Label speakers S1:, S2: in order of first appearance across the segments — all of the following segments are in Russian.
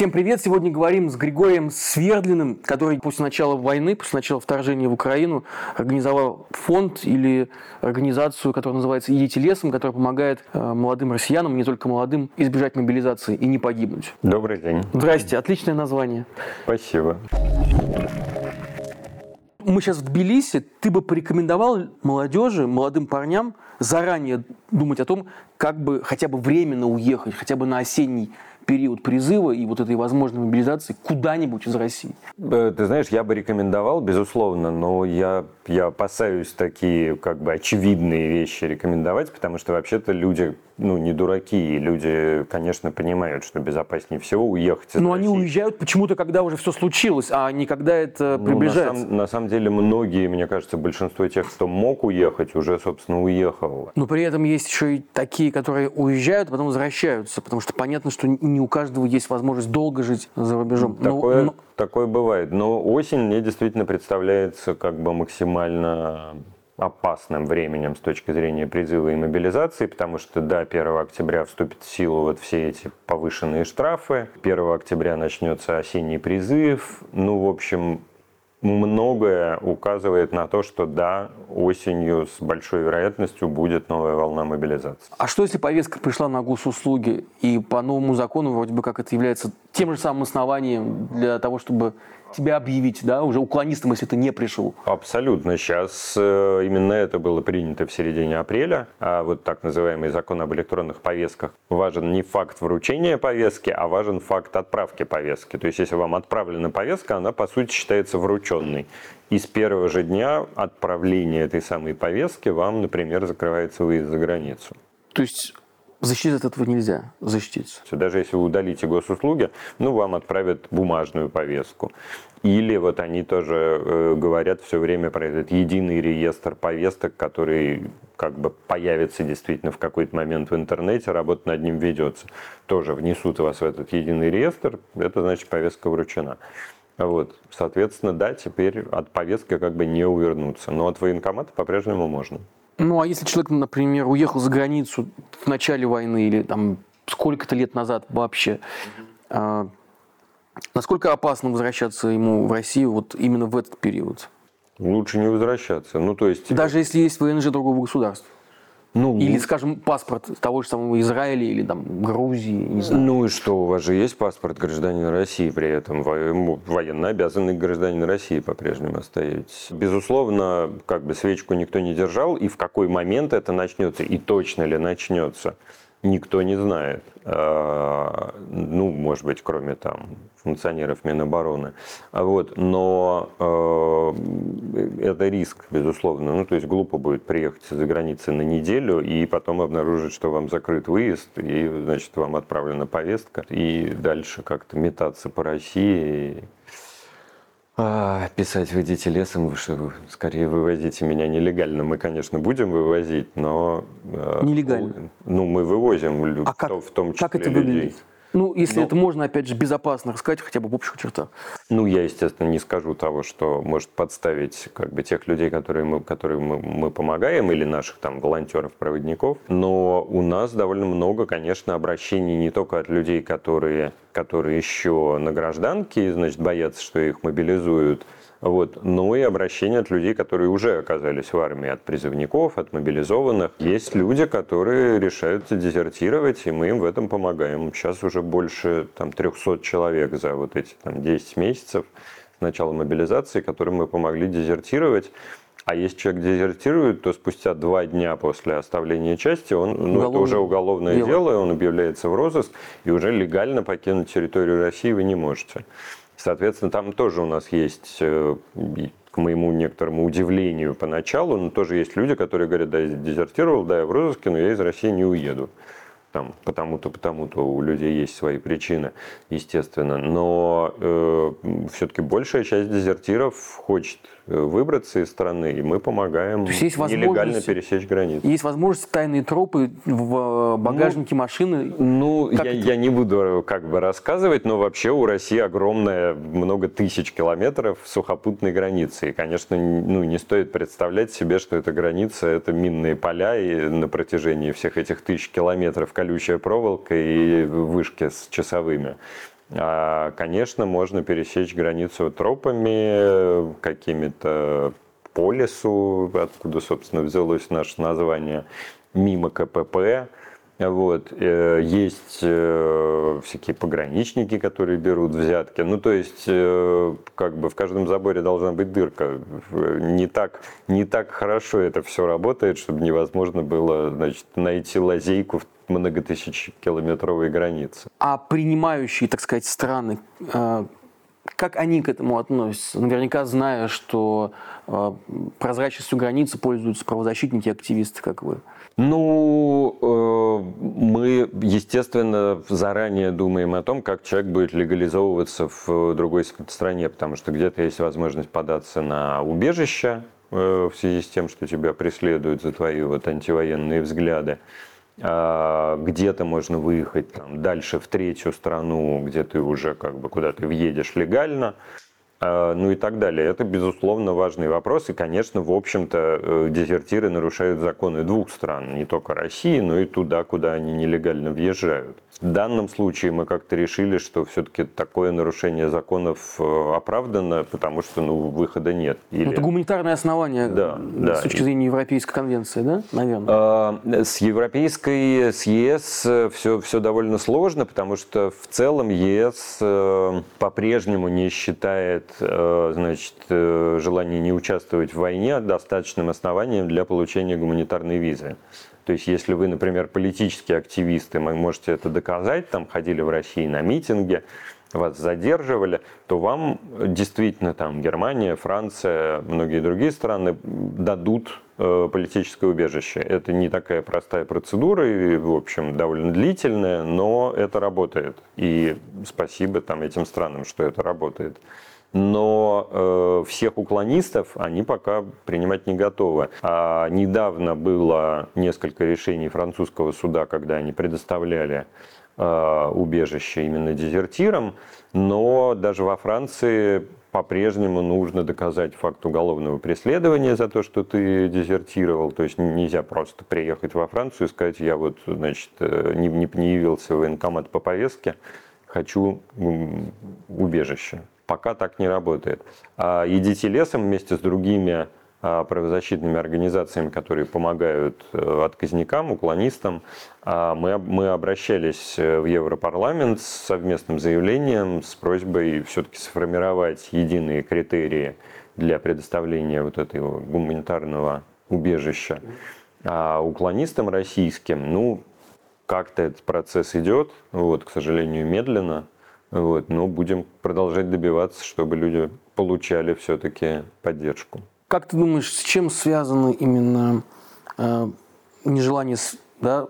S1: Всем привет! Сегодня говорим с Григорием Свердлиным, который после начала войны, после начала вторжения в Украину организовал фонд или организацию, которая называется «Идите лесом», которая помогает э, молодым россиянам, не только молодым, избежать мобилизации и не погибнуть.
S2: Добрый день.
S1: Здрасте, отличное название.
S2: Спасибо.
S1: Мы сейчас в Тбилиси. Ты бы порекомендовал молодежи, молодым парням заранее думать о том, как бы хотя бы временно уехать, хотя бы на осенний период призыва и вот этой возможной мобилизации куда-нибудь из России?
S2: Э, ты знаешь, я бы рекомендовал, безусловно, но я, я опасаюсь такие как бы очевидные вещи рекомендовать, потому что вообще-то люди ну, не дураки, и люди, конечно, понимают, что безопаснее всего уехать из
S1: Но
S2: России.
S1: они уезжают почему-то, когда уже все случилось, а не когда это
S2: Ну,
S1: приближается.
S2: на, сам- на самом деле многие, мне кажется, большинство тех, кто мог уехать, уже, собственно, уехал.
S1: Но при этом есть еще и такие, которые уезжают, а потом возвращаются, потому что понятно, что не у каждого есть возможность долго жить за рубежом. Но-
S2: Такое,
S1: но-
S2: такое бывает. Но осень мне действительно представляется как бы максимально опасным временем с точки зрения призыва и мобилизации, потому что до 1 октября вступят в силу вот все эти повышенные штрафы, 1 октября начнется осенний призыв, ну, в общем, многое указывает на то, что да, осенью с большой вероятностью будет новая волна мобилизации.
S1: А что если повестка пришла на госуслуги, и по новому закону вроде бы как это является тем же самым основанием для того, чтобы тебя объявить, да, уже уклонистом, если ты не пришел?
S2: Абсолютно. Сейчас э, именно это было принято в середине апреля. А вот так называемый закон об электронных повестках. Важен не факт вручения повестки, а важен факт отправки повестки. То есть, если вам отправлена повестка, она, по сути, считается врученной. И с первого же дня отправления этой самой повестки вам, например, закрывается выезд за границу.
S1: То есть защитить от этого нельзя, защититься.
S2: Даже если вы удалите госуслуги, ну, вам отправят бумажную повестку. Или вот они тоже э, говорят все время про этот единый реестр повесток, который как бы появится действительно в какой-то момент в интернете, работа над ним ведется. Тоже внесут вас в этот единый реестр, это значит повестка вручена. Вот. Соответственно, да, теперь от повестки как бы не увернуться. Но от военкомата по-прежнему можно.
S1: Ну, а если человек, например, уехал за границу в начале войны или там сколько-то лет назад вообще, а, насколько опасно возвращаться ему в Россию вот именно в этот период?
S2: Лучше не возвращаться. Ну, то есть...
S1: Даже если есть ВНЖ другого государства.
S2: Ну,
S1: Или, скажем, паспорт того же самого Израиля или там Грузии, не знаю.
S2: Ну и что, у вас же есть паспорт гражданина России, при этом военно обязанный гражданин России по-прежнему остаетесь. Безусловно, как бы свечку никто не держал, и в какой момент это начнется, и точно ли начнется, никто не знает. А, Ну, может быть, кроме там функционеров Минобороны. А Вот, но э, это риск, безусловно. Ну, то есть глупо будет приехать за границы на неделю и потом обнаружить, что вам закрыт выезд, и, значит, вам отправлена повестка, и дальше как-то метаться по России. А, писать «Вы идите лесом», вы что, скорее вывозите меня нелегально. Мы, конечно, будем вывозить, но... э,
S1: Нелегально?
S2: Ну, мы вывозим,
S1: А как,
S2: в том числе
S1: как это
S2: людей.
S1: выглядит? Ну, если
S2: Ну.
S1: это можно, опять же, безопасно рассказать, хотя бы в общих чертах.
S2: Ну, я, естественно, не скажу того, что может подставить как бы тех людей, которые мы, которым мы, мы помогаем, или наших там волонтеров, проводников. Но у нас довольно много, конечно, обращений не только от людей, которые, которые еще на гражданке, значит, боятся, что их мобилизуют, вот. Но и обращения от людей, которые уже оказались в армии, от призывников, от мобилизованных. Есть люди, которые решаются дезертировать, и мы им в этом помогаем. Сейчас уже больше там, 300 человек за вот эти там, 10 месяцев с начала мобилизации, которым мы помогли дезертировать. А если человек дезертирует, то спустя два дня после оставления части, он, ну, это уже уголовное
S1: дело.
S2: дело, он объявляется в розыск, и уже легально покинуть территорию России вы не можете. Соответственно, там тоже у нас есть, э, к моему некоторому удивлению поначалу, но тоже есть люди, которые говорят, да, я дезертировал, да, я в розыске, но я из России не уеду. Там, потому-то, потому-то у людей есть свои причины, естественно. Но э, все-таки большая часть дезертиров хочет выбраться из страны, и мы помогаем
S1: То есть есть
S2: нелегально пересечь границу.
S1: Есть возможность тайные тропы в э, багажнике машины.
S2: Ну,
S1: Как
S2: я,
S1: это?
S2: я не буду как бы рассказывать, но вообще у России огромная, много тысяч километров сухопутной границы. И, конечно, ну, не стоит представлять себе, что эта граница – это минные поля, и на протяжении всех этих тысяч километров колючая проволока и вышки с часовыми. А, конечно, можно пересечь границу тропами, какими-то по лесу, откуда, собственно, взялось наше название, мимо КПП. Вот. Э, есть э, всякие пограничники, которые берут взятки. Ну, то есть, э, как бы в каждом заборе должна быть дырка. Не так, не так хорошо это все работает, чтобы невозможно было значит, найти лазейку в многотысячекилометровой границе.
S1: А принимающие, так сказать, страны, как они к этому относятся? Наверняка зная, что прозрачностью границы пользуются правозащитники и активисты, как вы.
S2: Ну, э, мы, естественно, заранее думаем о том, как человек будет легализовываться в другой стране, потому что где-то есть возможность податься на убежище э, в связи с тем, что тебя преследуют за твои вот антивоенные взгляды. А, где-то можно выехать там, дальше в третью страну, где ты уже как бы куда ты въедешь легально. А, ну и так далее. Это, безусловно, важный вопрос. И, конечно, в общем-то, э, дезертиры нарушают законы двух стран, не только России, но и туда, куда они нелегально въезжают. В данном случае мы как-то решили, что все-таки такое нарушение законов э, оправдано, потому что ну, выхода нет.
S1: Или... Это гуманитарное основание да, да. с точки зрения Европейской конвенции, да, наверное? А,
S2: с Европейской, с ЕС все, все довольно сложно, потому что в целом ЕС э, по-прежнему не считает э, значит, желание не участвовать в войне достаточным основанием для получения гуманитарной визы. То есть, если вы, например, политические активисты, вы можете это доказать, там ходили в России на митинги, вас задерживали, то вам действительно там Германия, Франция, многие другие страны дадут э, политическое убежище. Это не такая простая процедура и, в общем, довольно длительная, но это работает. И спасибо там этим странам, что это работает но э, всех уклонистов они пока принимать не готовы. А недавно было несколько решений французского суда, когда они предоставляли э, убежище именно дезертирам, но даже во Франции по-прежнему нужно доказать факт уголовного преследования за то, что ты дезертировал. То есть нельзя просто приехать во Францию и сказать, я вот, значит, э, не, не, не явился в военкомат по повестке, хочу убежище. Пока так не работает. А «Идите лесом» вместе с другими а, правозащитными организациями, которые помогают э, отказникам, уклонистам. А, мы, мы обращались э, в Европарламент с совместным заявлением с просьбой все-таки сформировать единые критерии для предоставления вот этого гуманитарного убежища. А уклонистам российским, ну, как-то этот процесс идет, вот, к сожалению, медленно. Вот, но будем продолжать добиваться, чтобы люди получали все-таки поддержку.
S1: Как ты думаешь, с чем связано именно э, нежелание да,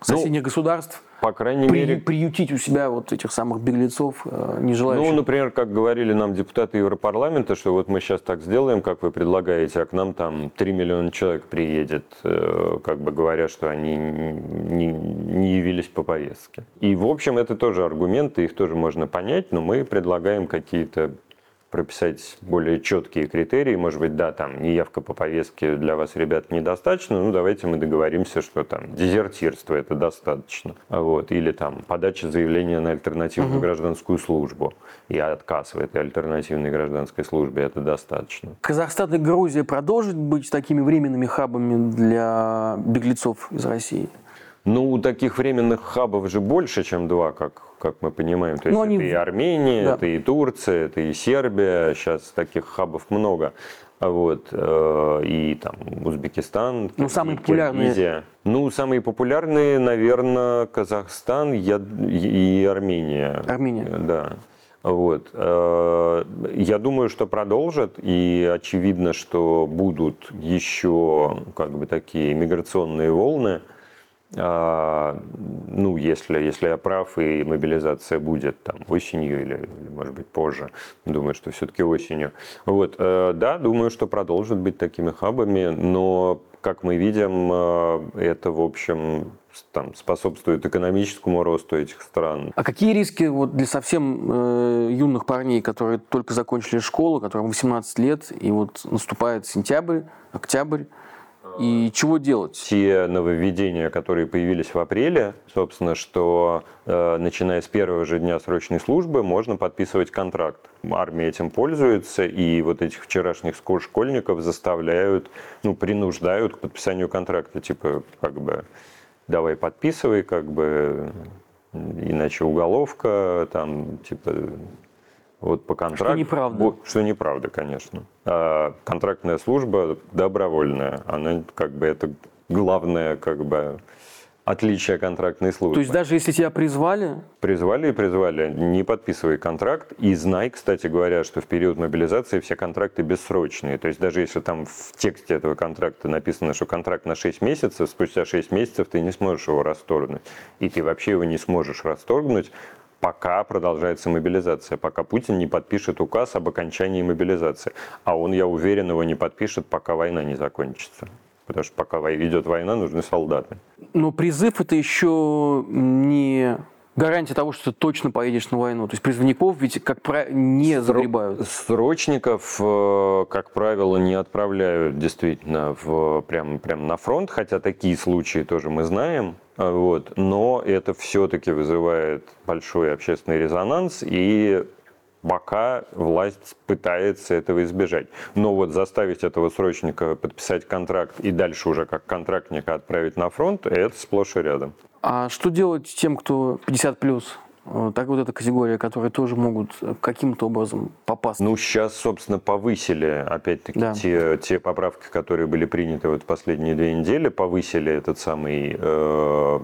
S1: соседних ну, государств
S2: по крайней при, мере...
S1: Приютить у себя вот этих самых беглецов, э, не желающих.
S2: Ну, например, как говорили нам депутаты Европарламента, что вот мы сейчас так сделаем, как вы предлагаете, а к нам там 3 миллиона человек приедет, э, как бы говоря, что они не, не явились по повестке. И, в общем, это тоже аргументы, их тоже можно понять, но мы предлагаем какие-то прописать более четкие критерии. Может быть, да, там неявка по повестке для вас, ребят, недостаточно. Ну, давайте мы договоримся, что там дезертирство это достаточно. Вот. Или там подача заявления на альтернативную угу. гражданскую службу и отказ в этой альтернативной гражданской службе это достаточно.
S1: Казахстан и Грузия продолжат быть такими временными хабами для беглецов из России?
S2: Ну, таких временных хабов же больше, чем два, как, как мы понимаем. То есть ну, это и Армения, да. это и Турция, это и Сербия. Сейчас таких хабов много. Вот, э, и там Узбекистан,
S1: ну, самые популярные.
S2: Ну, самые популярные, наверное, Казахстан и Армения.
S1: Армения.
S2: Да. Вот. Э, я думаю, что продолжат, и очевидно, что будут еще как бы такие миграционные волны. А, ну, если, если я прав, и мобилизация будет там осенью или, или может быть, позже, думаю, что все-таки осенью. Вот, э, да, думаю, что продолжат быть такими хабами, но, как мы видим, э, это, в общем, там, способствует экономическому росту этих стран.
S1: А какие риски вот для совсем э, юных парней, которые только закончили школу, которым 18 лет, и вот наступает сентябрь, октябрь, И чего делать?
S2: Те нововведения, которые появились в апреле, собственно, что э, начиная с первого же дня срочной службы можно подписывать контракт. Армия этим пользуется, и вот этих вчерашних школьников заставляют, ну, принуждают к подписанию контракта. Типа, как бы, давай подписывай, как бы, иначе уголовка, там, типа, вот по контракту. Что
S1: неправда.
S2: Что неправда, конечно. А контрактная служба добровольная. Она как бы это главное как бы отличие контрактной службы.
S1: То есть даже если тебя призвали?
S2: Призвали и призвали. Не подписывай контракт. И знай, кстати говоря, что в период мобилизации все контракты бессрочные. То есть даже если там в тексте этого контракта написано, что контракт на 6 месяцев, спустя 6 месяцев ты не сможешь его расторгнуть. И ты вообще его не сможешь расторгнуть, пока продолжается мобилизация, пока Путин не подпишет указ об окончании мобилизации. А он, я уверен, его не подпишет, пока война не закончится. Потому что пока идет война, нужны солдаты.
S1: Но призыв это еще не гарантия того, что ты точно поедешь на войну. То есть призывников ведь, как правило, не загребают.
S2: Срочников, э, как правило, не отправляют действительно в, прям, прям на фронт, хотя такие случаи тоже мы знаем. Вот. Но это все-таки вызывает большой общественный резонанс, и пока власть пытается этого избежать. Но вот заставить этого срочника подписать контракт и дальше уже как контрактника отправить на фронт, это сплошь и рядом.
S1: А что делать тем, кто 50 плюс? Э, так вот эта категория, которые тоже могут э, каким-то образом попасть.
S2: Ну, сейчас, собственно, повысили, опять-таки, да. те, те поправки, которые были приняты вот последние две недели, повысили этот самый э,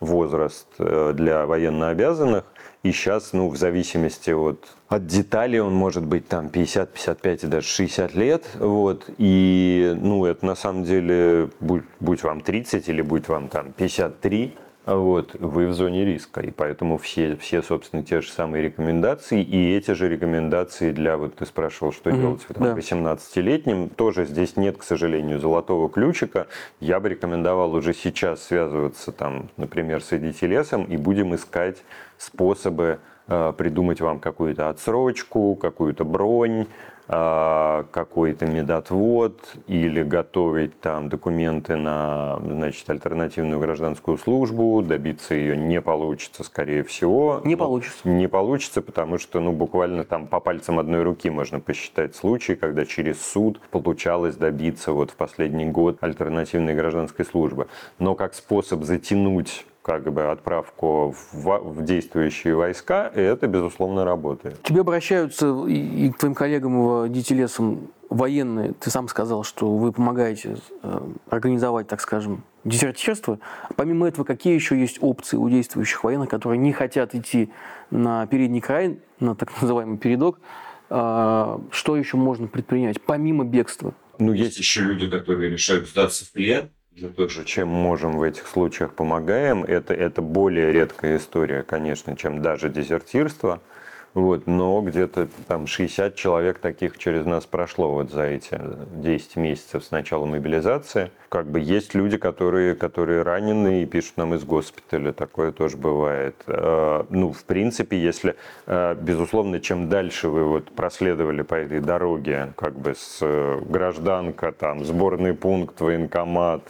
S2: возраст э, для военнообязанных. И сейчас, ну, в зависимости от, от деталей, он может быть там 50, 55 и даже 60 лет. Вот. И, ну, это на самом деле, будь, будь вам 30 или будь вам там 53, вот, вы в зоне риска, и поэтому все, все, собственно, те же самые рекомендации, и эти же рекомендации для, вот ты спрашивал, что mm-hmm. делать там, да. 18-летним, тоже здесь нет, к сожалению, золотого ключика. Я бы рекомендовал уже сейчас связываться, там, например, с EDT и будем искать способы э, придумать вам какую-то отсрочку, какую-то бронь, какой-то медотвод или готовить там документы на значит, альтернативную гражданскую службу, добиться ее не получится, скорее всего.
S1: Не получится.
S2: Не получится, потому что ну, буквально там по пальцам одной руки можно посчитать случаи, когда через суд получалось добиться вот в последний год альтернативной гражданской службы. Но как способ затянуть как бы отправку в, в действующие войска, и это, безусловно, работает.
S1: К тебе обращаются и, и к твоим коллегам в Дитилесом военные. Ты сам сказал, что вы помогаете э, организовать, так скажем, дезертирство. Помимо этого, какие еще есть опции у действующих военных, которые не хотят идти на передний край, на так называемый передок? Э, что еще можно предпринять, помимо бегства?
S2: Ну, есть еще люди, которые решают сдаться в плен, тоже чем можем в этих случаях помогаем. Это, это более редкая история, конечно, чем даже дезертирство. Вот, но где-то там 60 человек таких через нас прошло вот за эти 10 месяцев с начала мобилизации. Как бы есть люди, которые, которые ранены и пишут нам из госпиталя, такое тоже бывает. Э, ну, в принципе, если, э, безусловно, чем дальше вы вот проследовали по этой дороге, как бы с э, гражданка, там, сборный пункт, военкомат,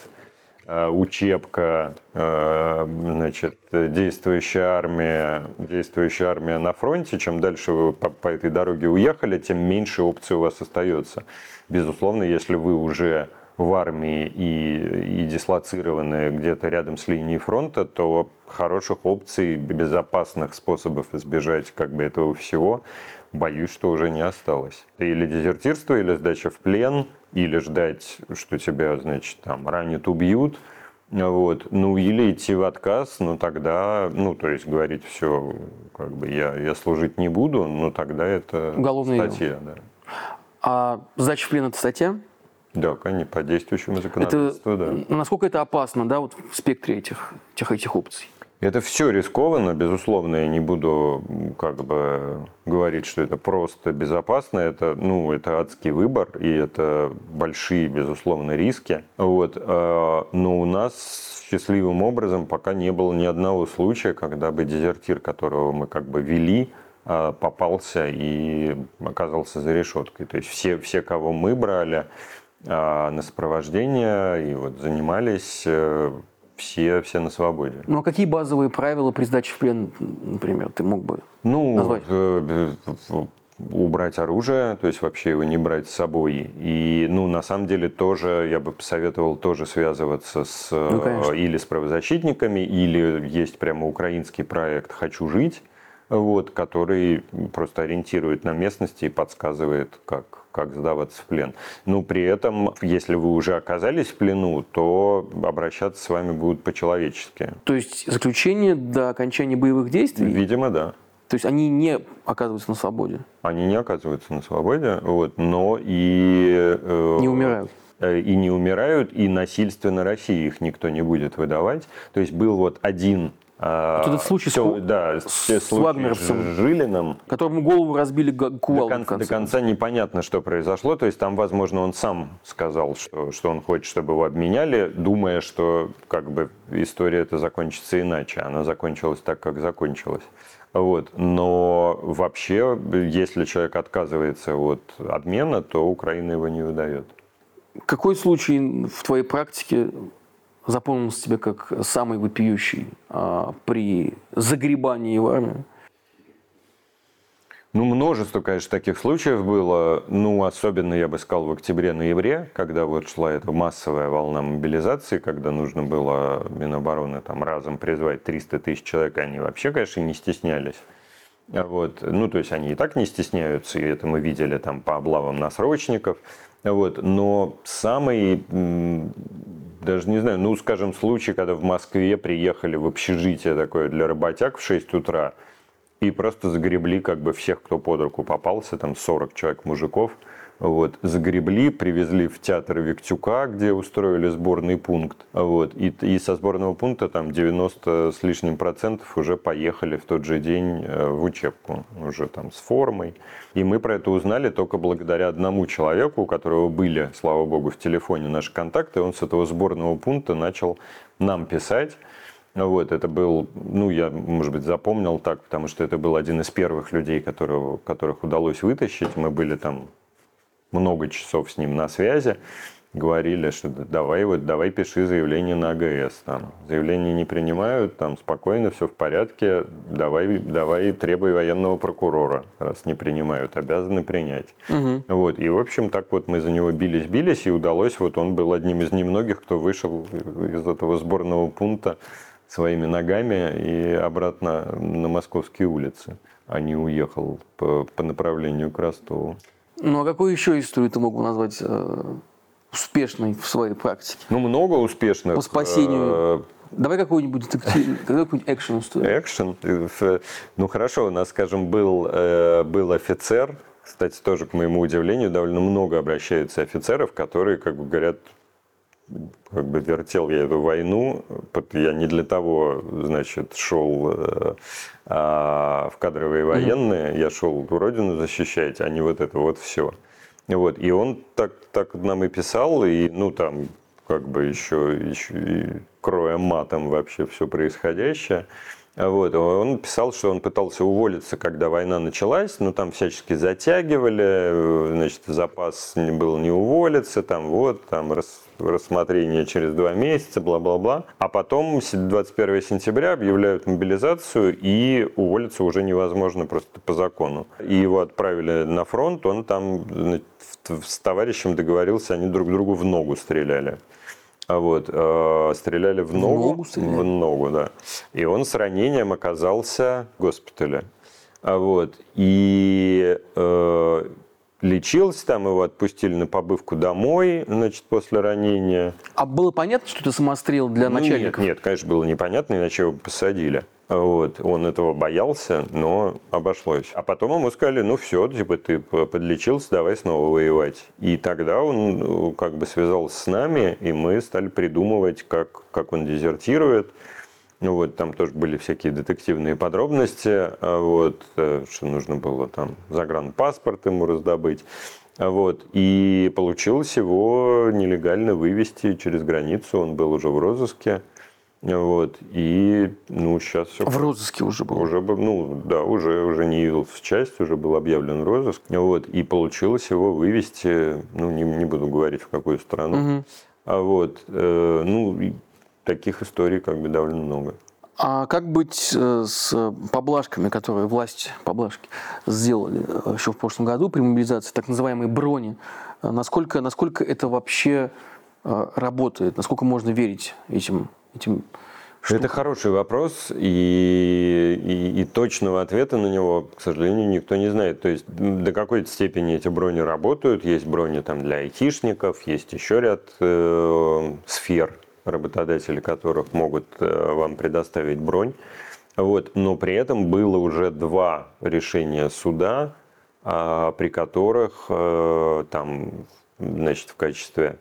S2: учебка, э, значит, действующая армия, действующая армия на фронте, чем дальше вы по, по этой дороге уехали, тем меньше опций у вас остается. Безусловно, если вы уже в армии и, и дислоцированы где-то рядом с линией фронта, то хороших опций, безопасных способов избежать как бы этого всего, боюсь, что уже не осталось. Или дезертирство, или сдача в плен – или ждать, что тебя, значит, там ранят, убьют, вот. Ну, или идти в отказ, ну, тогда, ну, то есть говорить все, как бы я, я служить не буду, но тогда это
S1: Уголовное
S2: статья, да.
S1: А сдача в плен – это статья?
S2: Да, конечно, по действующему законодательству,
S1: это,
S2: да.
S1: Насколько это опасно, да, вот в спектре этих, этих, этих опций?
S2: Это все рискованно, безусловно, я не буду как бы говорить, что это просто безопасно, это, ну, это адский выбор, и это большие, безусловно, риски. Вот. А, но у нас счастливым образом пока не было ни одного случая, когда бы дезертир, которого мы как бы вели, а, попался и оказался за решеткой. То есть все, все кого мы брали, а на сопровождение и вот занимались э, все, все на свободе.
S1: Ну а какие базовые правила при сдаче в плен, например, ты мог бы
S2: ну,
S1: назвать?
S2: Э, убрать оружие, то есть вообще его не брать с собой. И, ну, на самом деле тоже я бы посоветовал тоже связываться с ну, или с правозащитниками, или есть прямо украинский проект «Хочу жить», вот, который просто ориентирует на местности и подсказывает, как, как сдаваться в плен. Но при этом, если вы уже оказались в плену, то обращаться с вами будут по-человечески.
S1: То есть заключение до окончания боевых действий?
S2: Видимо, да.
S1: То есть они не оказываются на свободе?
S2: Они не оказываются на свободе, вот, но и...
S1: Э, не умирают
S2: э, и не умирают, и насильственно России их никто не будет выдавать. То есть был вот один
S1: вот этот случай
S2: все, с, да, с, с вагнеровцем,
S1: с Жилиным, которому голову разбили кувалдом.
S2: До конца, до конца непонятно, что произошло. То есть там, возможно, он сам сказал, что, что он хочет, чтобы его обменяли, думая, что как бы история эта закончится иначе. Она закончилась так, как закончилась. Вот. Но вообще, если человек отказывается от обмена, то Украина его не выдает.
S1: Какой случай в твоей практике запомнился тебе как самый вопиющий а, при загребании в армию?
S2: Ну, множество, конечно, таких случаев было. Ну, особенно, я бы сказал, в октябре-ноябре, когда вот шла эта массовая волна мобилизации, когда нужно было Минобороны там разом призвать 300 тысяч человек, они вообще, конечно, не стеснялись. Вот. Ну, то есть они и так не стесняются, и это мы видели там по облавам на срочников. Вот. Но самый, даже не знаю, ну, скажем, случай, когда в Москве приехали в общежитие такое для работяг в 6 утра, и просто загребли как бы всех, кто под руку попался, там 40 человек мужиков, вот, загребли, привезли в театр Виктюка, где устроили сборный пункт. Вот, и, и со сборного пункта там 90 с лишним процентов уже поехали в тот же день э, в учебку, уже там с формой. И мы про это узнали только благодаря одному человеку, у которого были, слава богу, в телефоне наши контакты. Он с этого сборного пункта начал нам писать. Вот, это был, ну, я, может быть, запомнил так, потому что это был один из первых людей, которого, которых удалось вытащить. Мы были там много часов с ним на связи, говорили, что давай вот давай пиши заявление на АГС. Там, заявление не принимают, там спокойно, все в порядке, давай, давай требуй военного прокурора, раз не принимают, обязаны принять. Угу. Вот, и, в общем, так вот мы за него бились-бились, и удалось, вот он был одним из немногих, кто вышел из этого сборного пункта своими ногами и обратно на московские улицы, а не уехал по, по направлению к Ростову.
S1: Ну а какую еще историю ты мог бы назвать э, успешной в своей практике?
S2: Ну много успешных.
S1: По спасению. Э, Давай какой-нибудь какой-нибудь экшен историю.
S2: Экшен? Ну хорошо, у нас, скажем, был, э, был офицер, кстати, тоже, к моему удивлению, довольно много обращаются офицеров, которые, как бы говорят, как бы вертел я эту войну. Я не для того, значит, шел э, а, в кадровые военные, mm-hmm. я шел родину защищать, а не вот это вот все. Вот. И он так, так нам и писал, и, ну, там, как бы еще, еще и кроя матом вообще все происходящее. Вот. Он писал, что он пытался уволиться, когда война началась, но там всячески затягивали, значит, запас был не уволиться, там вот, там рас, рассмотрение через два месяца, бла-бла-бла. А потом 21 сентября объявляют мобилизацию, и уволиться уже невозможно просто по закону. И его отправили на фронт, он там с товарищем договорился, они друг другу в ногу стреляли. А вот, э, стреляли в ногу. В ногу, в ногу, да. И он с ранением оказался в госпитале. А вот, и э, лечился там, его отпустили на побывку домой, значит, после ранения.
S1: А было понятно, что это самострел для ну, начальника?
S2: Нет, нет, конечно, было непонятно, иначе его посадили. Вот. Он этого боялся, но обошлось. А потом ему сказали, ну все, типа ты подлечился, давай снова воевать. И тогда он ну, как бы связался с нами, и мы стали придумывать, как, как он дезертирует. Ну вот, там тоже были всякие детективные подробности, а вот, э, что нужно было там загранпаспорт ему раздобыть. А вот, и получилось его нелегально вывести через границу, он был уже в розыске. Вот. И, ну, сейчас все...
S1: В розыске уже был?
S2: Уже, ну, да, уже, уже не явился в часть, уже был объявлен розыск. Вот. И получилось его вывести, ну, не, не буду говорить, в какую страну. Угу. А вот, э, ну, таких историй как бы довольно много.
S1: А как быть э, с поблажками, которые власть, поблажки, сделали э, еще в прошлом году при мобилизации, так называемой брони? Э, насколько, насколько это вообще работает? Насколько можно верить этим, этим
S2: штукам? Это хороший вопрос, и, и, и точного ответа на него, к сожалению, никто не знает. То есть до какой-то степени эти брони работают. Есть брони там для айтишников, есть еще ряд э, сфер работодатели которых могут э, вам предоставить бронь. Вот. Но при этом было уже два решения суда, а, при которых э, там, значит, в качестве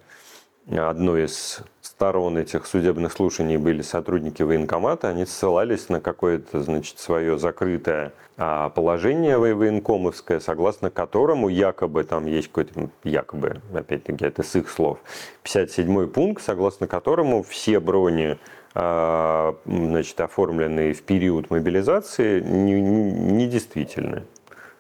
S2: одной из сторон этих судебных слушаний были сотрудники военкомата, они ссылались на какое-то, значит, свое закрытое а, положение военкомовское, согласно которому якобы там есть какой-то, якобы, опять-таки, это с их слов, 57 пункт, согласно которому все брони а, значит, оформленные в период мобилизации, недействительны. Не, не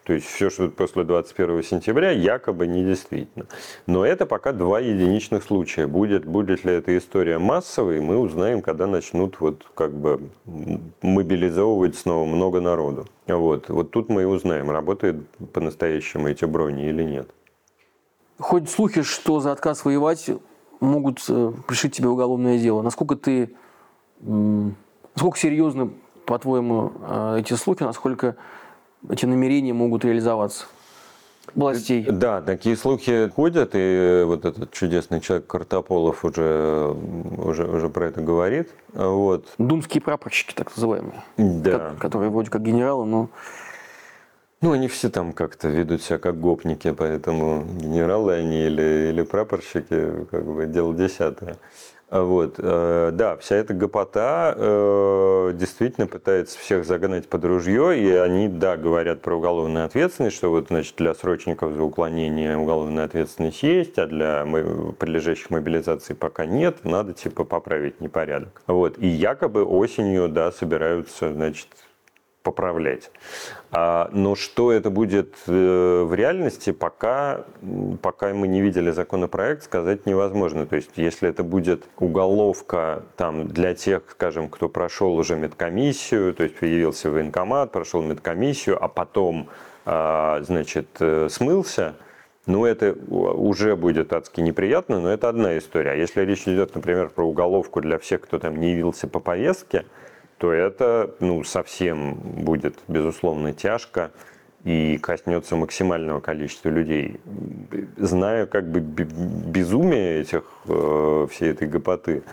S2: то есть все, что после 21 сентября, якобы недействительно. Но это пока два единичных случая. Будет, будет ли эта история массовой, мы узнаем, когда начнут вот как бы мобилизовывать снова много народу. Вот, вот тут мы и узнаем, работают по-настоящему эти брони или нет.
S1: Хоть слухи, что за отказ воевать могут э, пришить тебе уголовное дело. Насколько ты, насколько серьезно, по-твоему, э, эти слухи, насколько эти намерения могут реализоваться властей.
S2: Да, такие слухи ходят, и вот этот чудесный человек Картополов уже, уже, уже про это говорит. Вот.
S1: Думские прапорщики, так называемые.
S2: Да.
S1: Которые вроде как генералы, но...
S2: Ну, они все там как-то ведут себя как гопники, поэтому генералы они или, или прапорщики, как бы дело десятое. Вот, э, да, вся эта гопота э, действительно пытается всех загнать под ружье, и они, да, говорят про уголовную ответственность, что вот, значит, для срочников за уклонение уголовная ответственность есть, а для прилежащих мобилизации пока нет, надо, типа, поправить непорядок. Вот, и якобы осенью, да, собираются, значит, поправлять. А, но что это будет э, в реальности, пока, пока мы не видели законопроект, сказать невозможно. То есть, если это будет уголовка там, для тех, скажем, кто прошел уже медкомиссию, то есть появился военкомат, прошел медкомиссию, а потом, а, значит, э, смылся, ну, это уже будет адски неприятно, но это одна история. А если речь идет, например, про уголовку для всех, кто там не явился по повестке, то это ну, совсем будет, безусловно, тяжко и коснется максимального количества людей. Зная как бы безумие этих, э, всей этой гопоты,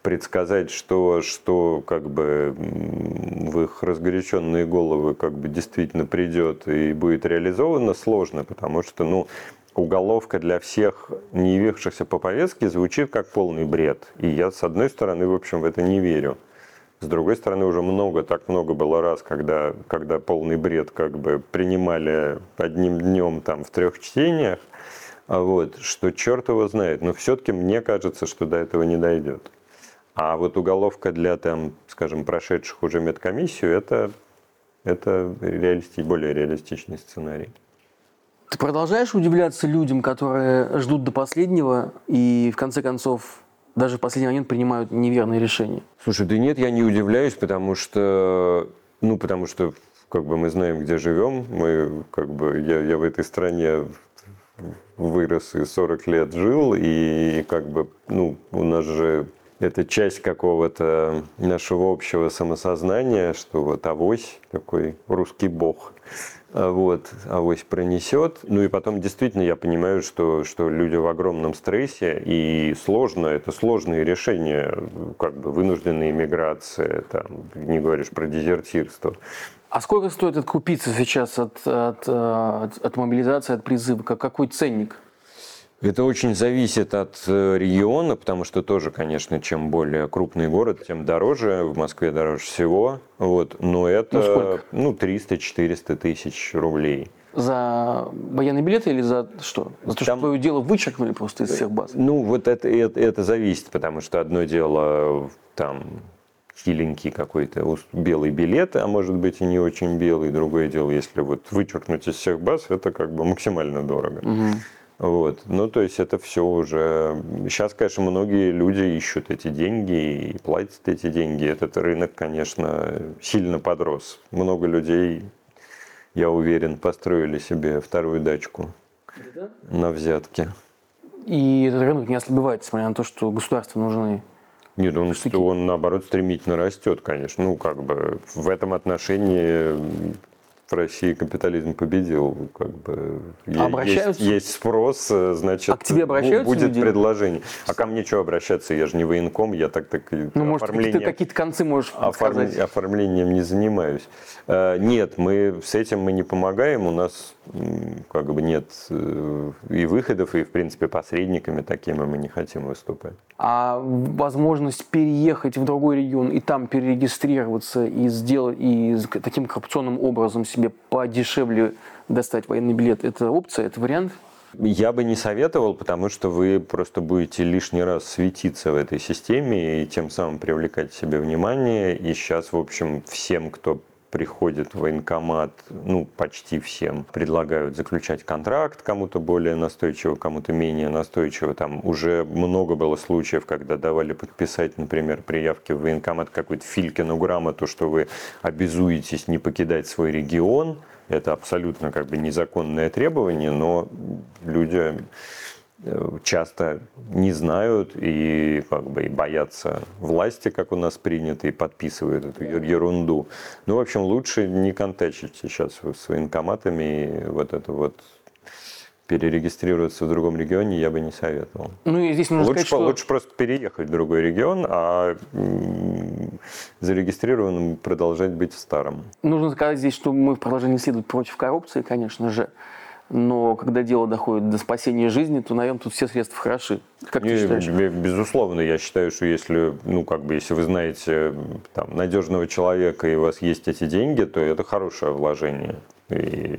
S2: предсказать, что, что как бы в их разгоряченные головы как бы действительно придет и будет реализовано, сложно, потому что, ну, уголовка для всех не явившихся по повестке звучит как полный бред. И я, с одной стороны, в общем, в это не верю. С другой стороны, уже много, так много было раз, когда, когда полный бред как бы принимали одним днем там в трех чтениях, а вот, что черт его знает. Но все-таки мне кажется, что до этого не дойдет. А вот уголовка для, там, скажем, прошедших уже медкомиссию, это, это реалисти, более реалистичный сценарий.
S1: Ты продолжаешь удивляться людям, которые ждут до последнего и в конце концов даже в последний момент принимают неверные решения.
S2: Слушай, да нет, я не удивляюсь, потому что, ну, потому что как бы мы знаем, где живем, мы как бы, я, я в этой стране вырос и 40 лет жил, и как бы, ну, у нас же это часть какого-то нашего общего самосознания, что вот авось такой русский бог – вот, авось пронесет. Ну и потом действительно я понимаю, что, что люди в огромном стрессе, и сложно, это сложные решения, как бы вынужденная иммиграция, там, не говоришь про дезертирство.
S1: А сколько стоит откупиться сейчас от, от, от, от мобилизации, от призыва? Какой ценник?
S2: Это очень зависит от э, региона, потому что тоже, конечно, чем более крупный город, тем дороже. В Москве дороже всего. Вот. Но это ну, ну 300-400 тысяч рублей.
S1: За военные билеты или за что? За то, Там... что твое дело вычеркнули просто из всех баз?
S2: Ну, вот это, это, это зависит, потому что одно дело там стиленький какой-то белый билет, а может быть и не очень белый. Другое дело, если вот вычеркнуть из всех баз, это как бы максимально дорого. Угу. Вот. Ну, то есть это все уже... Сейчас, конечно, многие люди ищут эти деньги и платят эти деньги. Этот рынок, конечно, сильно подрос. Много людей, я уверен, построили себе вторую дачку да? на взятки.
S1: И этот рынок не ослабевает, несмотря на то, что государству нужны
S2: нет, он, он наоборот стремительно растет, конечно. Ну, как бы в этом отношении в России капитализм победил, как бы есть, есть спрос, э, значит,
S1: а к тебе обращаются
S2: будет люди? предложение. А ко мне что обращаться? Я же не военком, я так так
S1: ну, может, оформлением, какие-то концы можешь оформ...
S2: оформлением не занимаюсь. Э, нет, мы с этим мы не помогаем, у нас как бы нет э, и выходов, и в принципе посредниками такими мы не хотим выступать.
S1: А возможность переехать в другой регион и там перерегистрироваться и сделать и таким коррупционным образом себе подешевле достать военный билет, это опция, это вариант?
S2: Я бы не советовал, потому что вы просто будете лишний раз светиться в этой системе и тем самым привлекать себе внимание. И сейчас, в общем, всем, кто приходит в военкомат, ну, почти всем, предлагают заключать контракт кому-то более настойчиво, кому-то менее настойчиво. Там уже много было случаев, когда давали подписать, например, при явке в военкомат какую-то Филькину грамоту, что вы обязуетесь не покидать свой регион. Это абсолютно как бы незаконное требование, но люди часто не знают и как бы и боятся власти, как у нас принято, и подписывают эту ерунду. Ну, в общем, лучше не контачить сейчас с военкоматами и вот это вот перерегистрироваться в другом регионе я бы не советовал.
S1: Ну и здесь нужно
S2: лучше,
S1: сказать, что...
S2: лучше просто переехать в другой регион, а зарегистрированным продолжать быть в старом.
S1: Нужно сказать здесь, что мы в продолжении следует против коррупции, конечно же но когда дело доходит до спасения жизни, то, наверное, тут все средства хороши.
S2: Как ты считаешь? Безусловно, я считаю, что если, ну, как бы, если вы знаете там, надежного человека и у вас есть эти деньги, то это хорошее вложение. И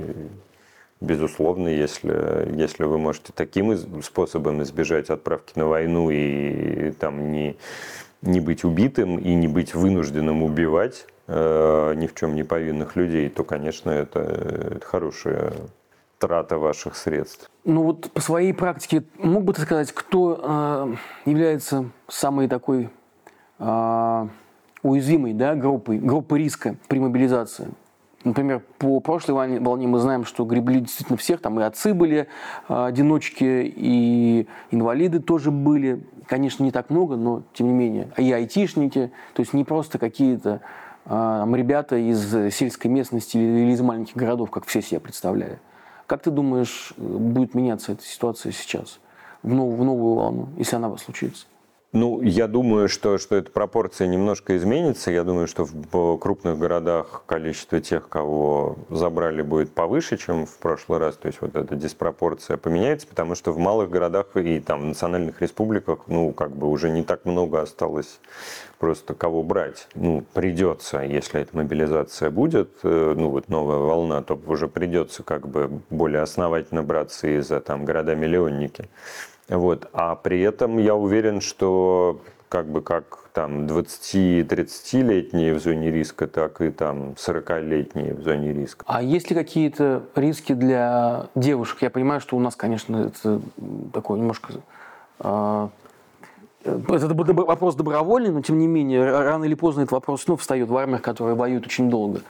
S2: безусловно, если, если вы можете таким способом избежать отправки на войну и там не, не быть убитым и не быть вынужденным убивать э, ни в чем не повинных людей, то, конечно, это, это хорошее трата ваших средств?
S1: Ну вот по своей практике мог бы ты сказать, кто э, является самой такой э, уязвимой да, группой, группой риска при мобилизации? Например, по прошлой волне, мы знаем, что гребли действительно всех, там и отцы были, э, одиночки, и инвалиды тоже были. Конечно, не так много, но тем не менее. И айтишники, то есть не просто какие-то ребята из сельской местности или из маленьких городов, как все себе представляли. Как ты думаешь, будет меняться эта ситуация сейчас, в новую, в новую волну, если она случится?
S2: Ну, я думаю, что, что эта пропорция немножко изменится. Я думаю, что в крупных городах количество тех, кого забрали, будет повыше, чем в прошлый раз. То есть вот эта диспропорция поменяется, потому что в малых городах и там в национальных республиках, ну, как бы уже не так много осталось просто кого брать. Ну, придется, если эта мобилизация будет, э, ну, вот новая волна, то уже придется как бы более основательно браться и за там города-миллионники. Вот. А при этом я уверен, что как бы как там 20-30-летние в зоне риска, так и там 40-летние в зоне риска.
S1: А есть ли какие-то риски для девушек? Я понимаю, что у нас, конечно, это такой немножко а, это вопрос добровольный, но тем не менее, рано или поздно этот вопрос снова встает в армиях, которые воюют очень долго.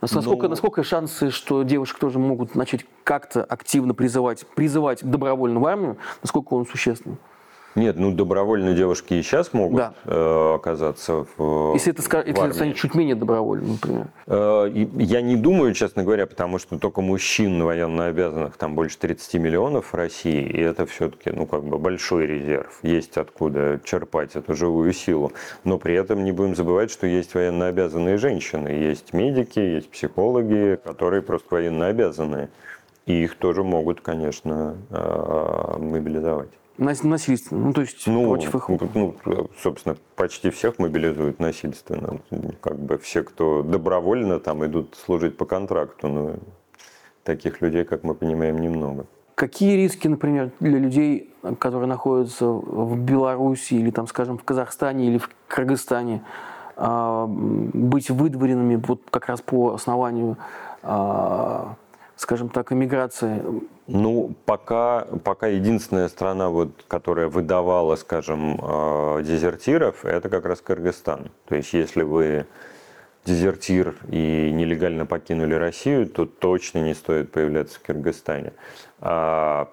S1: Насколько, ну, насколько шансы, что девушек тоже могут начать как-то активно призывать, призывать добровольно в армию, насколько он существенный?
S2: Нет, ну добровольные девушки и сейчас могут да. э, оказаться в
S1: Если это, в если это станет чуть менее добровольным, например.
S2: Э, я не думаю, честно говоря, потому что только мужчин военно обязанных там больше 30 миллионов в России, и это все-таки ну, как бы большой резерв. Есть откуда черпать эту живую силу. Но при этом не будем забывать, что есть военно обязанные женщины. Есть медики, есть психологи, которые просто военно обязанные. И их тоже могут, конечно, э, мобилизовать.
S1: Насильственно, ну то есть ну, против их.
S2: Ну, собственно, почти всех мобилизуют насильственно. Как бы все, кто добровольно там идут служить по контракту, но таких людей, как мы понимаем, немного.
S1: Какие риски, например, для людей, которые находятся в Беларуси или, там, скажем, в Казахстане или в Кыргызстане, а, быть выдворенными вот как раз по основанию, а, скажем так, эмиграции?
S2: Ну, пока, пока единственная страна, вот, которая выдавала, скажем, а, дезертиров, это как раз Кыргызстан. То есть, если вы дезертир и нелегально покинули Россию, то точно не стоит появляться в Кыргызстане. А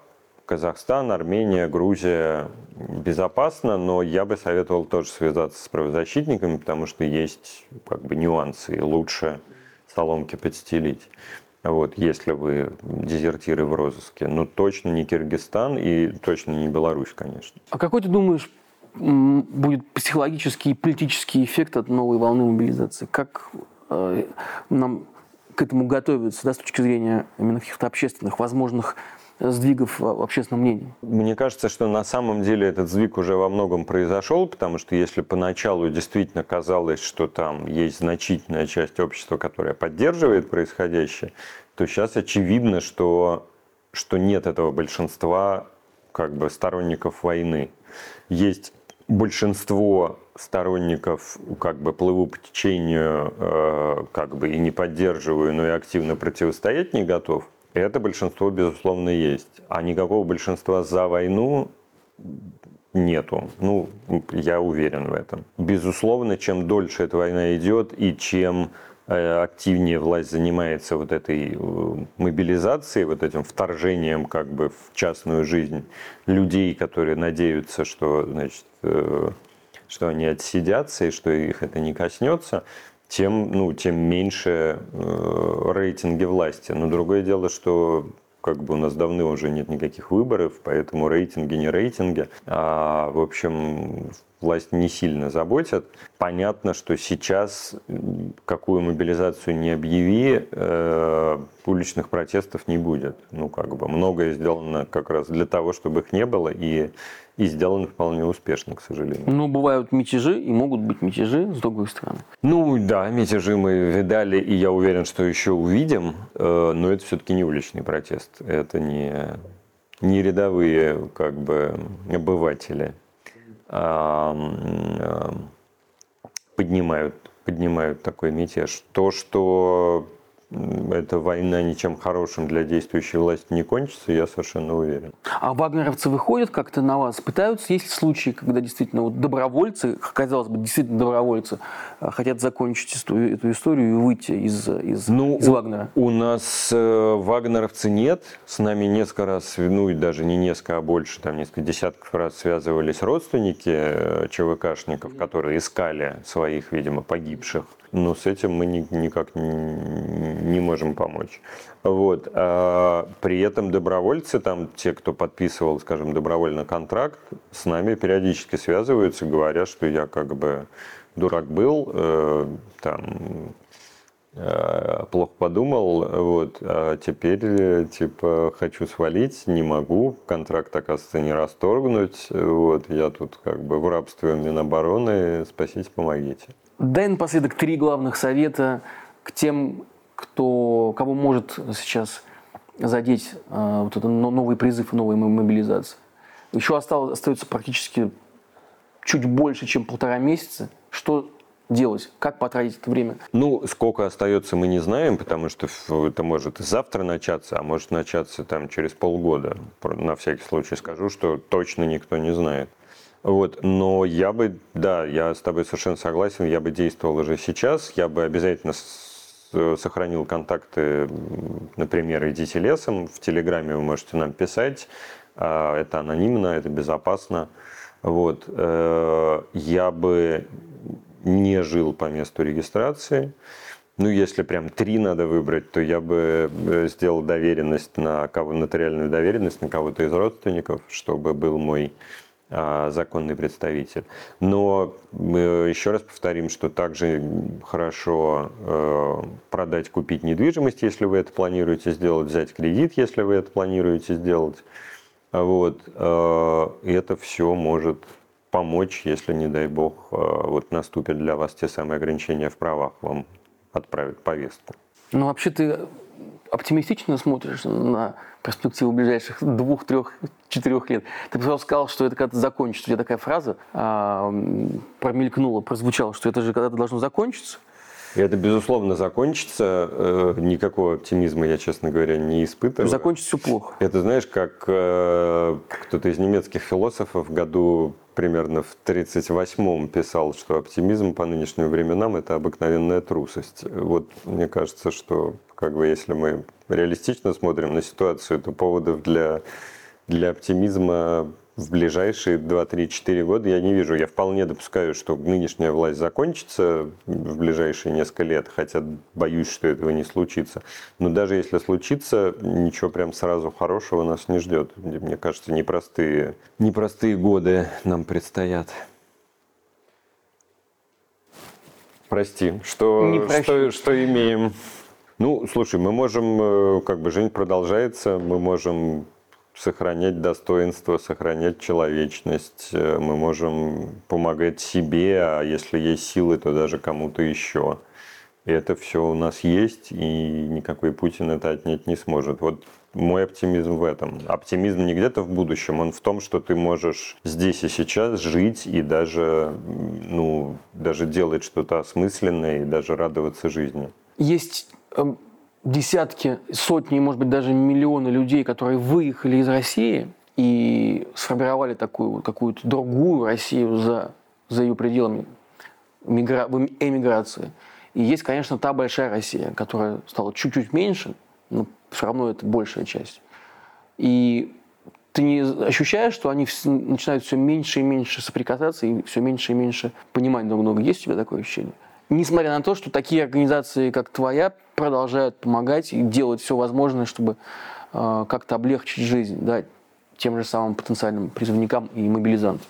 S2: Казахстан, Армения, Грузия безопасно, но я бы советовал тоже связаться с правозащитниками, потому что есть как бы нюансы, и лучше соломки подстелить. Вот, если вы дезертиры в розыске. Но точно не Киргизстан и точно не Беларусь, конечно.
S1: А какой ты думаешь будет психологический и политический эффект от новой волны мобилизации? Как э, нам к этому готовиться да, с точки зрения именно каких-то общественных возможных сдвигов в общественном мнении?
S2: Мне кажется, что на самом деле этот сдвиг уже во многом произошел, потому что если поначалу действительно казалось, что там есть значительная часть общества, которая поддерживает происходящее, то сейчас очевидно, что, что нет этого большинства как бы сторонников войны. Есть большинство сторонников как бы плыву по течению, э, как бы и не поддерживаю, но и активно противостоять не готов. Это большинство, безусловно, есть. А никакого большинства за войну нету. Ну, я уверен в этом. Безусловно, чем дольше эта война идет и чем э, активнее власть занимается вот этой э, мобилизацией, вот этим вторжением как бы в частную жизнь людей, которые надеются, что, значит, э, что они отсидятся и что их это не коснется, тем, ну, тем меньше э, рейтинги власти. Но другое дело, что как бы у нас давно уже нет никаких выборов, поэтому рейтинги не рейтинги. А, в общем, власть не сильно заботят. Понятно, что сейчас какую мобилизацию не объяви, э, уличных протестов не будет. Ну, как бы многое сделано как раз для того, чтобы их не было, и и сделаны вполне успешно, к сожалению.
S1: Ну, бывают мятежи, и могут быть мятежи с другой стороны.
S2: Ну, да, мятежи мы видали, и я уверен, что еще увидим, э, но это все-таки не уличный протест, это не, не рядовые как бы обыватели поднимают, поднимают такой мятеж. То, что эта война ничем хорошим для действующей власти не кончится, я совершенно уверен.
S1: А вагнеровцы выходят как-то на вас? Пытаются? Есть случаи, когда действительно вот добровольцы, казалось бы, действительно добровольцы, а, хотят закончить эту, эту историю и выйти из, из,
S2: ну,
S1: из Вагнера?
S2: У нас э, вагнеровцы нет. С нами несколько раз, ну и даже не несколько, а больше, там несколько десятков раз связывались родственники э, ЧВКшников, которые искали своих, видимо, погибших но с этим мы ни, никак не, можем помочь. Вот. А при этом добровольцы, там, те, кто подписывал, скажем, добровольно контракт, с нами периодически связываются, говоря, что я как бы дурак был, э, там, э, плохо подумал, вот, а теперь, типа, хочу свалить, не могу, контракт, оказывается, не расторгнуть, вот, я тут как бы в рабстве Минобороны, спасите, помогите.
S1: Дай напоследок три главных совета к тем, кто, кого может сейчас задеть э, вот этот новый призыв новая мобилизация. Еще осталось, остается практически чуть больше, чем полтора месяца. Что делать? Как потратить это время?
S2: Ну, сколько остается, мы не знаем, потому что это может завтра начаться, а может начаться там через полгода. На всякий случай скажу, что точно никто не знает. Вот, но я бы, да, я с тобой совершенно согласен, я бы действовал уже сейчас, я бы обязательно сохранил контакты, например, идите лесом, в Телеграме вы можете нам писать, а, это анонимно, это безопасно. Вот, э, я бы не жил по месту регистрации. Ну, если прям три надо выбрать, то я бы э, сделал доверенность на кого нотариальную доверенность на кого-то из родственников, чтобы был мой законный представитель. Но еще раз повторим, что также хорошо э, продать, купить недвижимость, если вы это планируете сделать, взять кредит, если вы это планируете сделать. Вот. Э, это все может помочь, если, не дай бог, э, вот наступят для вас те самые ограничения в правах, вам отправят повестку.
S1: Ну, вообще ты оптимистично смотришь на перспективу ближайших двух, трех, четырех лет. Ты просто сказал, что это когда-то закончится. У тебя такая фраза а, промелькнула, прозвучала, что это же когда-то должно закончиться.
S2: И это, безусловно, закончится. Э, никакого оптимизма я, честно говоря, не испытываю.
S1: Закончится все плохо.
S2: Это, знаешь, как э, кто-то из немецких философов в году примерно в 1938-м писал, что оптимизм по нынешним временам – это обыкновенная трусость. Вот мне кажется, что как бы если мы реалистично смотрим на ситуацию, то поводов для, для оптимизма в ближайшие 2-3-4 года я не вижу. Я вполне допускаю, что нынешняя власть закончится в ближайшие несколько лет, хотя боюсь, что этого не случится. Но даже если случится, ничего прям сразу хорошего нас не ждет. Мне кажется, непростые, непростые годы нам предстоят. Прости, что, что, что имеем? Ну, слушай, мы можем, э, как бы жизнь продолжается, мы можем сохранять достоинство, сохранять человечность. Э, мы можем помогать себе, а если есть силы, то даже кому-то еще. И это все у нас есть, и никакой Путин это отнять не сможет. Вот мой оптимизм в этом. Оптимизм не где-то в будущем, он в том, что ты можешь здесь и сейчас жить и даже, ну, даже делать что-то осмысленное и даже радоваться жизни.
S1: Есть эм, десятки, сотни, может быть, даже миллионы людей, которые выехали из России и сформировали такую какую-то другую Россию за, за ее пределами мигра... эмиграции. И есть, конечно, та большая Россия, которая стала чуть-чуть меньше, но все равно это большая часть. И ты не ощущаешь, что они начинают все меньше и меньше соприкасаться и все меньше и меньше понимать друг друга? Есть у тебя такое ощущение? Несмотря на то, что такие организации, как твоя, продолжают помогать и делать все возможное, чтобы э, как-то облегчить жизнь да, тем же самым потенциальным призывникам и мобилизантам.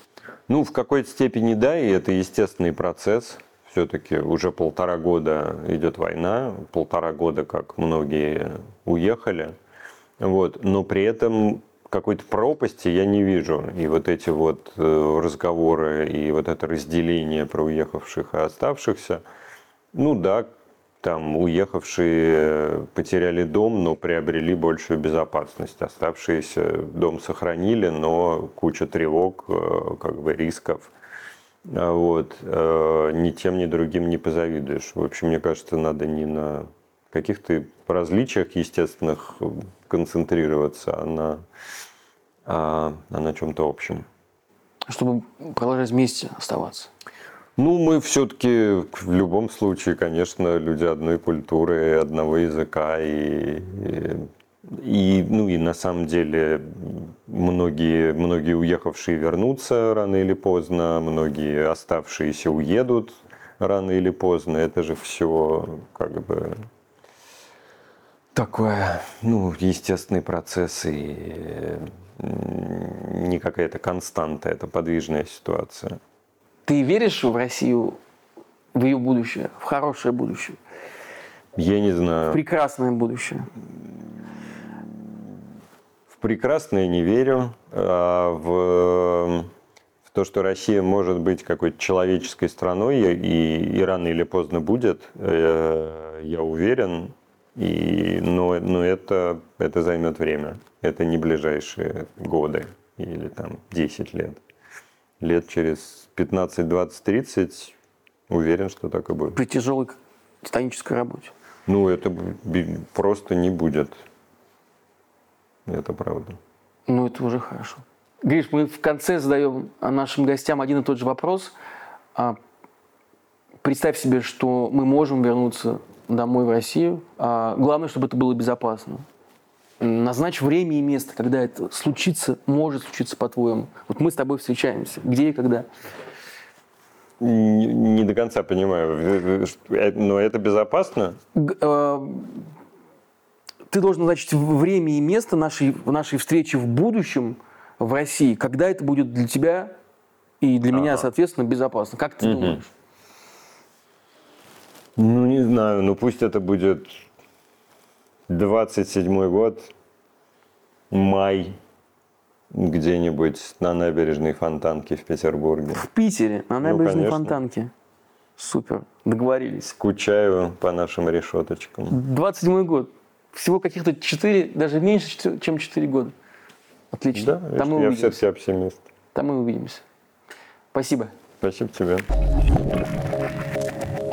S2: Ну, в какой-то степени да, и это естественный процесс. Все-таки уже полтора года идет война, полтора года, как многие уехали. Вот. Но при этом какой-то пропасти я не вижу. И вот эти вот э, разговоры и вот это разделение про уехавших и оставшихся, ну да, там уехавшие потеряли дом, но приобрели большую безопасность. Оставшиеся дом сохранили, но куча тревог, э, как бы рисков. А вот. Э, ни тем, ни другим не позавидуешь. В общем, мне кажется, надо не на каких-то различиях естественных концентрироваться, на, а на чем-то общем.
S1: Чтобы продолжать вместе оставаться.
S2: Ну, мы все-таки в любом случае, конечно, люди одной культуры, одного языка и, и, и ну и на самом деле многие, многие уехавшие вернутся рано или поздно, многие оставшиеся уедут рано или поздно. Это же все как бы такое, ну, естественный процесс и не какая-то константа, это подвижная ситуация.
S1: Ты веришь в Россию, в ее будущее, в хорошее будущее?
S2: Я не знаю.
S1: В прекрасное будущее?
S2: В прекрасное не верю. А в, в то, что Россия может быть какой-то человеческой страной и, и рано или поздно будет, э, я уверен. И, но но это, это займет время. Это не ближайшие годы или там 10 лет. Лет через 15, 20, 30 уверен, что так и будет.
S1: При тяжелой титанической работе.
S2: Ну, это просто не будет. Это правда.
S1: Ну, это уже хорошо. Гриш, мы в конце задаем нашим гостям один и тот же вопрос. А, представь себе, что мы можем вернуться домой в Россию. А главное, чтобы это было безопасно. Назначь время и место, когда это случится, может случиться, по-твоему. Вот мы с тобой встречаемся. Где и когда?
S2: Не, не до конца понимаю. Э, но это безопасно? Э,
S1: ты должен назначить время и место нашей, нашей встречи в будущем в России, когда это будет для тебя и для ага. меня, соответственно, безопасно. Как ты угу. думаешь?
S2: Ну, не знаю. Ну, пусть это будет 27 год, май, где-нибудь на набережной Фонтанки в Петербурге.
S1: В Питере, на ну, набережной ну, Фонтанке. Супер, договорились.
S2: Скучаю по нашим решеточкам.
S1: 27 год. всего каких-то 4, даже меньше, чем 4 года. Отлично.
S2: Да, Там я все-таки оптимист.
S1: Там мы увидимся. Спасибо.
S2: Спасибо тебе.